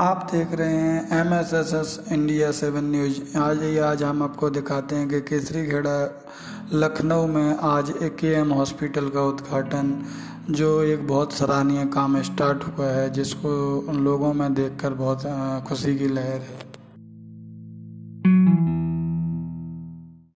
आप देख रहे हैं M S S S India seven news आज ही आज हम आपको दिखाते हैं कि केसरी खेड़ा लखनऊ में आज ए के एम हॉस्पिटल का उद्घाटन, जो एक बहुत सराहनीय काम स्टार्ट हुआ है, जिसको लोगों में देखकर बहुत खुशी की लहर है।